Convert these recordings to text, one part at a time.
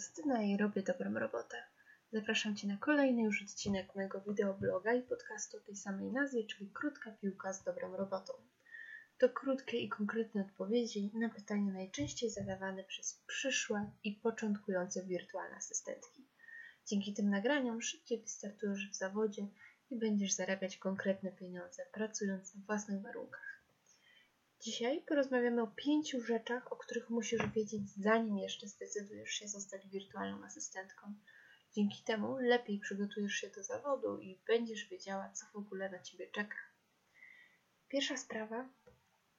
Justyna i robię dobrą robotę. Zapraszam Cię na kolejny już odcinek mojego wideobloga i podcastu o tej samej nazwie, czyli Krótka Piłka z dobrą robotą. To krótkie i konkretne odpowiedzi na pytania najczęściej zadawane przez przyszłe i początkujące wirtualne asystentki. Dzięki tym nagraniom szybciej wystartujesz w zawodzie i będziesz zarabiać konkretne pieniądze, pracując w własnych warunkach. Dzisiaj porozmawiamy o pięciu rzeczach, o których musisz wiedzieć, zanim jeszcze zdecydujesz się zostać wirtualną asystentką. Dzięki temu lepiej przygotujesz się do zawodu i będziesz wiedziała, co w ogóle na ciebie czeka. Pierwsza sprawa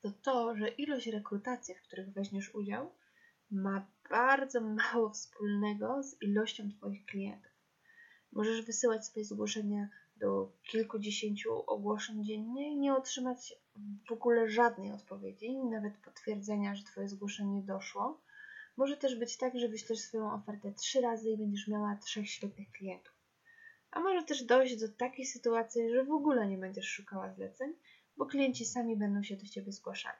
to to, że ilość rekrutacji, w których weźmiesz udział, ma bardzo mało wspólnego z ilością Twoich klientów. Możesz wysyłać swoje zgłoszenia do kilkudziesięciu ogłoszeń dziennie i nie otrzymać w ogóle żadnej odpowiedzi, nawet potwierdzenia, że Twoje zgłoszenie doszło. Może też być tak, że wyślesz swoją ofertę trzy razy i będziesz miała trzech świetnych klientów. A może też dojść do takiej sytuacji, że w ogóle nie będziesz szukała zleceń, bo klienci sami będą się do Ciebie zgłaszali.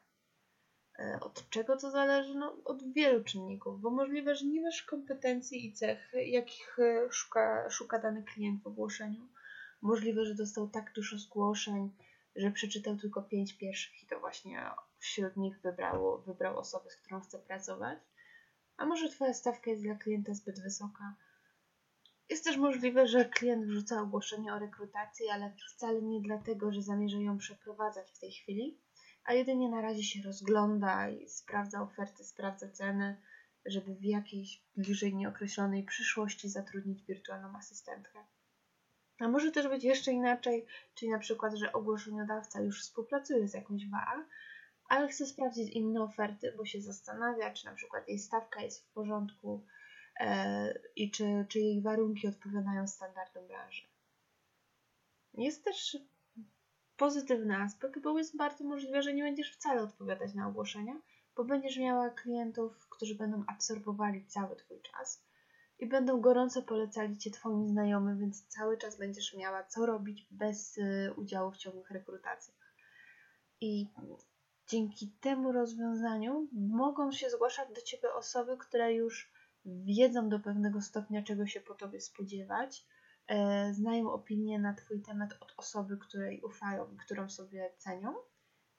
E, od czego to zależy? No, od wielu czynników, bo możliwe, że nie masz kompetencji i cech, jakich e, szuka, szuka dany klient w ogłoszeniu Możliwe, że dostał tak dużo zgłoszeń, że przeczytał tylko pięć pierwszych i to właśnie wśród nich wybrało, wybrał osobę, z którą chce pracować. A może Twoja stawka jest dla klienta zbyt wysoka. Jest też możliwe, że klient wrzuca ogłoszenie o rekrutacji, ale wcale nie dlatego, że zamierza ją przeprowadzać w tej chwili, a jedynie na razie się rozgląda i sprawdza oferty, sprawdza ceny, żeby w jakiejś bliżej nieokreślonej przyszłości zatrudnić wirtualną asystentkę. A może też być jeszcze inaczej, czyli na przykład, że ogłoszeniodawca już współpracuje z jakąś WA, ale chce sprawdzić inne oferty, bo się zastanawia, czy na przykład jej stawka jest w porządku e, i czy, czy jej warunki odpowiadają standardom branży. Jest też pozytywny aspekt, bo jest bardzo możliwe, że nie będziesz wcale odpowiadać na ogłoszenia, bo będziesz miała klientów, którzy będą absorbowali cały Twój czas i będą gorąco polecali Cię Twoim znajomym, więc cały czas będziesz miała co robić bez y, udziału w ciągłych rekrutacjach. I dzięki temu rozwiązaniu mogą się zgłaszać do Ciebie osoby, które już wiedzą do pewnego stopnia, czego się po Tobie spodziewać, e, znają opinię na Twój temat od osoby, której ufają i którą sobie cenią.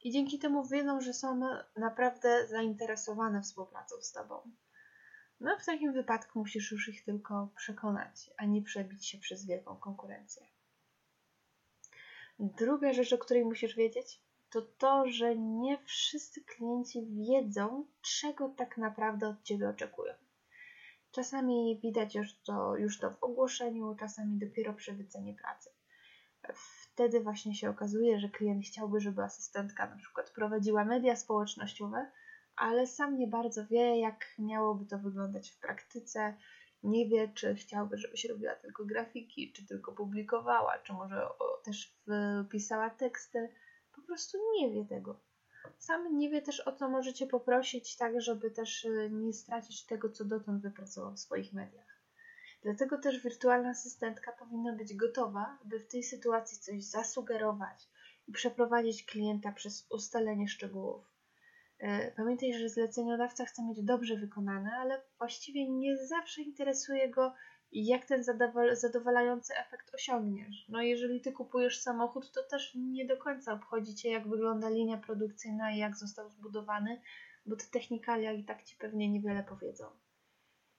I dzięki temu wiedzą, że są naprawdę zainteresowane współpracą z Tobą. No w takim wypadku musisz już ich tylko przekonać, a nie przebić się przez wielką konkurencję. Druga rzecz, o której musisz wiedzieć, to to, że nie wszyscy klienci wiedzą, czego tak naprawdę od Ciebie oczekują. Czasami widać już to, już to w ogłoszeniu, czasami dopiero przy wycenie pracy. Wtedy właśnie się okazuje, że klient chciałby, żeby asystentka na przykład prowadziła media społecznościowe, ale sam nie bardzo wie, jak miałoby to wyglądać w praktyce. Nie wie, czy chciałby, żebyś robiła tylko grafiki, czy tylko publikowała, czy może też pisała teksty. Po prostu nie wie tego. Sam nie wie też, o co możecie poprosić, tak żeby też y, nie stracić tego, co dotąd wypracował w swoich mediach. Dlatego też wirtualna asystentka powinna być gotowa, by w tej sytuacji coś zasugerować i przeprowadzić klienta przez ustalenie szczegółów. E, pamiętaj, że zleceniodawca chce mieć dobrze wykonane, ale właściwie nie zawsze interesuje go, jak ten zadowalający efekt osiągniesz. No jeżeli ty kupujesz samochód, to też nie do końca obchodzi cię, jak wygląda linia produkcyjna i jak został zbudowany, bo te technikalia i tak ci pewnie niewiele powiedzą.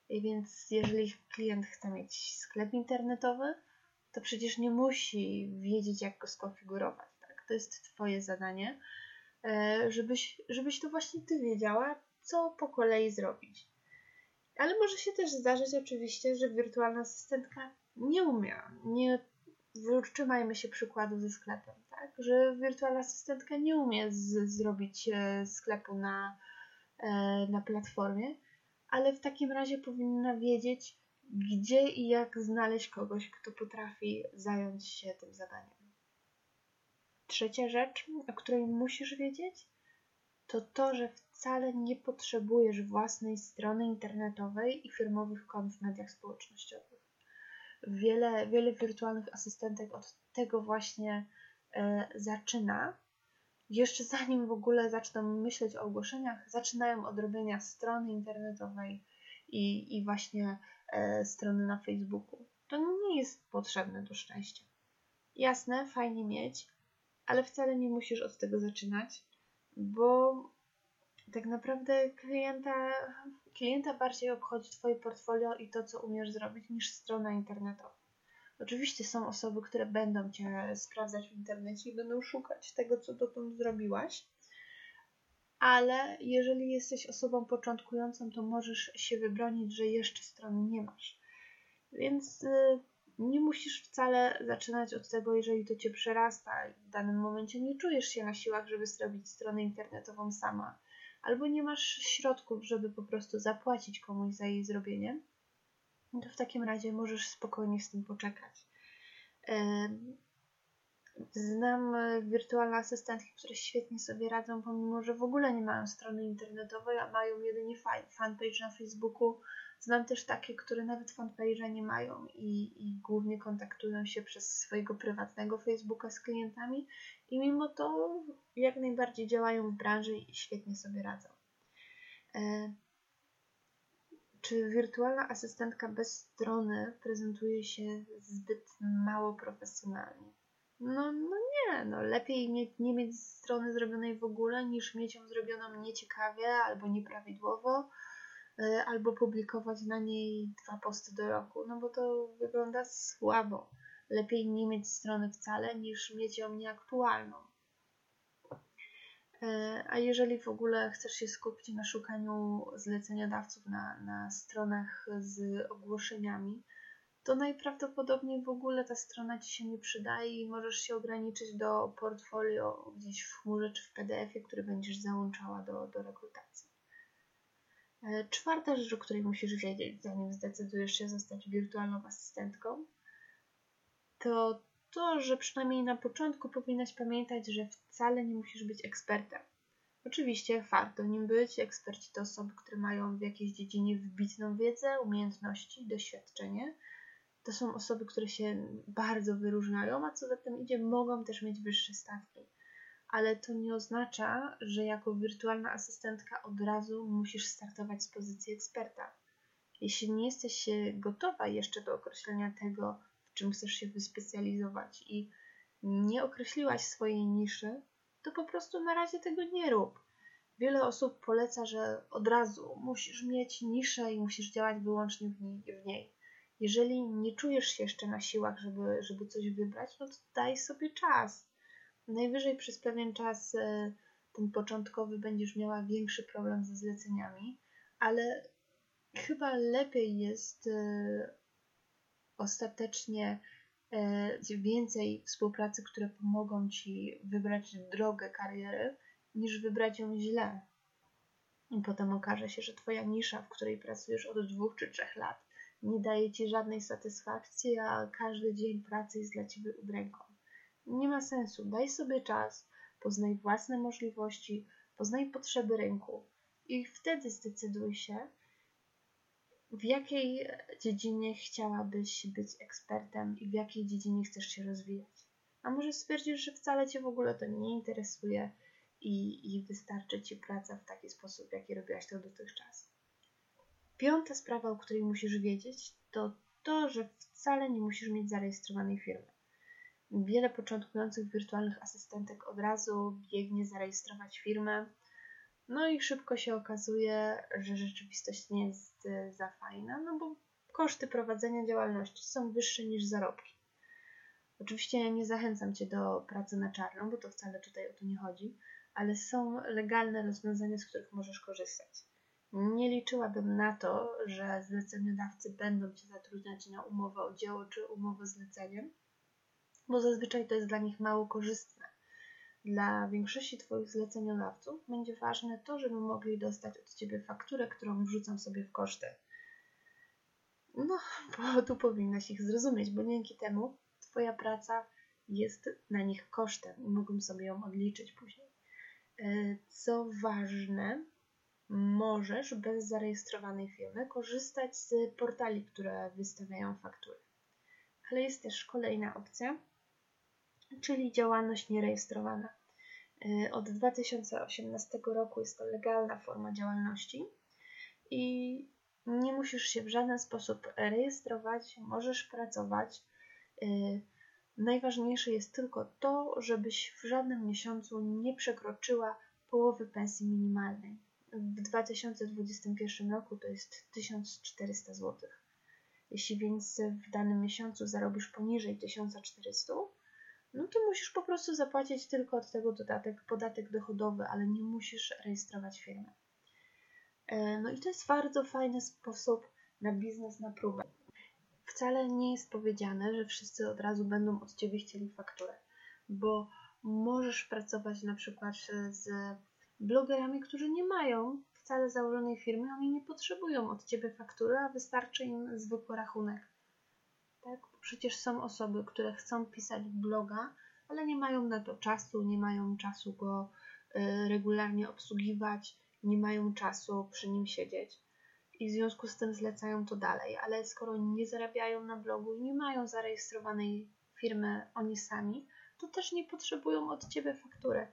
I więc jeżeli klient chce mieć sklep internetowy, to przecież nie musi wiedzieć, jak go skonfigurować. Tak? To jest twoje zadanie żebyś, żebyś to właśnie ty wiedziała, co po kolei zrobić. Ale może się też zdarzyć oczywiście, że wirtualna asystentka nie umie. Nie trzymajmy się przykładu ze sklepem, tak? Że wirtualna asystentka nie umie z, zrobić e, sklepu na, e, na platformie, ale w takim razie powinna wiedzieć, gdzie i jak znaleźć kogoś, kto potrafi zająć się tym zadaniem. Trzecia rzecz, o której musisz wiedzieć, to to, że wcale nie potrzebujesz własnej strony internetowej i firmowych kont w mediach społecznościowych. Wiele, wiele wirtualnych asystentek od tego właśnie e, zaczyna. Jeszcze zanim w ogóle zaczną myśleć o ogłoszeniach, zaczynają od robienia strony internetowej i, i właśnie e, strony na Facebooku. To nie jest potrzebne do szczęścia. Jasne, fajnie mieć, ale wcale nie musisz od tego zaczynać, bo tak naprawdę klienta, klienta bardziej obchodzi Twoje portfolio i to, co umiesz zrobić, niż strona internetowa. Oczywiście są osoby, które będą Cię sprawdzać w internecie i będą szukać tego, co dotąd zrobiłaś, ale jeżeli jesteś osobą początkującą, to możesz się wybronić, że jeszcze strony nie masz. Więc y, nie musisz wcale zaczynać od tego, jeżeli to cię przerasta w danym momencie nie czujesz się na siłach, żeby zrobić stronę internetową sama, albo nie masz środków, żeby po prostu zapłacić komuś za jej zrobienie, to w takim razie możesz spokojnie z tym poczekać. Znam e, wirtualne asystentki, które świetnie sobie radzą, pomimo że w ogóle nie mają strony internetowej, a mają jedynie fanpage na Facebooku. Znam też takie, które nawet fanpage'a nie mają i, i głównie kontaktują się przez swojego prywatnego Facebooka z klientami i mimo to jak najbardziej działają w branży i świetnie sobie radzą. E, czy wirtualna asystentka bez strony prezentuje się zbyt mało profesjonalnie? No, no nie, no lepiej nie, nie mieć strony zrobionej w ogóle, niż mieć ją zrobioną nieciekawie albo nieprawidłowo, albo publikować na niej dwa posty do roku, no bo to wygląda słabo. Lepiej nie mieć strony wcale, niż mieć ją nieaktualną. Yy, a jeżeli w ogóle chcesz się skupić na szukaniu zleceniodawców na, na stronach z ogłoszeniami, to najprawdopodobniej w ogóle ta strona Ci się nie przydaje i możesz się ograniczyć do portfolio gdzieś w chmurze czy w PDF-ie, który będziesz załączała do, do rekrutacji. E, czwarta rzecz, o której musisz wiedzieć, zanim zdecydujesz się zostać wirtualną asystentką, to to, że przynajmniej na początku powinnaś pamiętać, że wcale nie musisz być ekspertem. Oczywiście warto nim być. Eksperci to osoby, które mają w jakiejś dziedzinie wybitną wiedzę, umiejętności, doświadczenie, to są osoby, które się bardzo wyróżniają, a co za tym idzie, mogą też mieć wyższe stawki. Ale to nie oznacza, że jako wirtualna asystentka od razu musisz startować z pozycji eksperta. Jeśli nie jesteś gotowa jeszcze do określenia tego, w czym chcesz się wyspecjalizować i nie określiłaś swojej niszy, to po prostu na razie tego nie rób. Wiele osób poleca, że od razu musisz mieć niszę i musisz działać wyłącznie w niej. Jeżeli nie czujesz się jeszcze na siłach, żeby, żeby coś wybrać, no to daj sobie czas. Najwyżej przez pewien czas e, ten początkowy będziesz miała większy problem ze zleceniami, ale chyba lepiej jest e, ostatecznie e, więcej współpracy, które pomogą ci wybrać drogę kariery, niż wybrać ją źle. I potem okaże się, że twoja nisza, w której pracujesz od dwóch czy trzech lat, nie daje ci żadnej satysfakcji, a każdy dzień pracy jest dla ciebie udręką. Nie ma sensu. Daj sobie czas, poznaj własne możliwości, poznaj potrzeby rynku i wtedy zdecyduj się, w jakiej dziedzinie chciałabyś być ekspertem i w jakiej dziedzinie chcesz się rozwijać. A może stwierdzisz, że wcale cię w ogóle to nie interesuje i, i wystarczy ci praca w taki sposób, w jaki robiłaś to dotychczas. Piąta sprawa, o której musisz wiedzieć, to to, że wcale nie musisz mieć zarejestrowanej firmy. Wiele początkujących wirtualnych asystentek od razu biegnie zarejestrować firmę, no i szybko się okazuje, że rzeczywistość nie jest e, za fajna, no bo koszty prowadzenia działalności są wyższe niż zarobki. Oczywiście nie zachęcam Cię do pracy na czarno, bo to wcale tutaj o to nie chodzi, ale są legalne rozwiązania, z których możesz korzystać. Nie liczyłabym na to, że zleceniodawcy będą Cię zatrudniać na umowę o dzieło czy umowę zleceniem, bo zazwyczaj to jest dla nich mało korzystne. Dla większości Twoich zleceniodawców będzie ważne to, żeby mogli dostać od Ciebie fakturę, którą wrzucam sobie w koszty. No, bo tu powinnaś ich zrozumieć, bo dzięki temu Twoja praca jest na nich kosztem i mogą sobie ją odliczyć później. E, co ważne, możesz bez zarejestrowanej firmy korzystać z portali, które wystawiają faktury. Ale jest też kolejna opcja, czyli działalność nierejestrowana. Y, od 2018 roku jest to legalna forma działalności i Nie musisz się w żaden sposób rejestrować, możesz pracować. Y, najważniejsze jest tylko to, żebyś w żadnym miesiącu nie przekroczyła połowy pensji minimalnej. W 2021 roku to jest 1400 zł. Jeśli więc w danym miesiącu zarobisz poniżej 1400, no to musisz po prostu zapłacić tylko od tego dodatek, podatek dochodowy, ale nie musisz rejestrować firmy. E, no i to jest bardzo fajny sposób na biznes na próbę. Wcale nie jest powiedziane, że wszyscy od razu będą od Ciebie chcieli fakturę, bo możesz pracować na przykład z blogerami, którzy nie mają wcale założonej firmy, oni nie potrzebują od Ciebie faktury, a wystarczy im zwykły rachunek. Przecież są osoby, które chcą pisać bloga, ale nie mają na to czasu, nie mają czasu go y, regularnie obsługiwać, nie mają czasu przy nim siedzieć i w związku z tym zlecają to dalej. Ale skoro nie zarabiają na blogu i nie mają zarejestrowanej firmy oni sami, to też nie potrzebują od Ciebie faktury.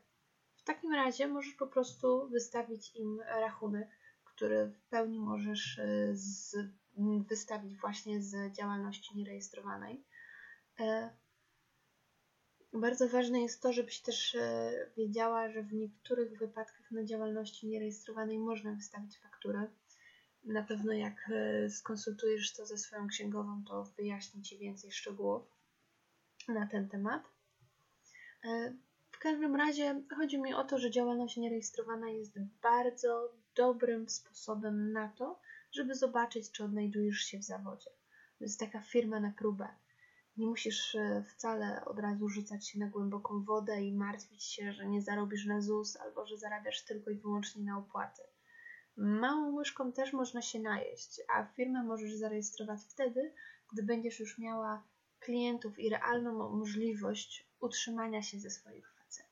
W takim razie możesz po prostu wystawić im rachunek, który w pełni możesz y, z, wystawić właśnie z działalności nierejestrowanej. E, bardzo ważne jest to, żebyś też e, wiedziała, że w niektórych wypadkach na działalności nierejestrowanej można wystawić fakturę. Na pewno jak e, skonsultujesz to ze swoją księgową, to wyjaśni Ci więcej szczegółów na ten temat. W każdym razie chodzi mi o to, że działalność nierejestrowana jest bardzo dobrym sposobem na to, żeby zobaczyć, czy odnajdujesz się w zawodzie. To jest taka firma na próbę. Nie musisz e, wcale od razu rzucać się na głęboką wodę i martwić się, że nie zarobisz na ZUS albo że zarabiasz tylko i wyłącznie na opłaty. Małą łyżką też można się najeść, a firmę możesz zarejestrować wtedy, gdy będziesz już miała klientów i realną możliwość utrzymania się ze swoich facet.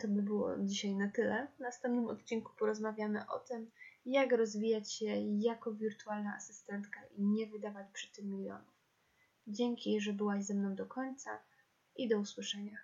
To by było dzisiaj na tyle. W następnym odcinku porozmawiamy o tym, jak rozwijać się jako wirtualna asystentka i nie wydawać przy tym milionów. Dzięki, że byłaś ze mną do końca i do usłyszenia.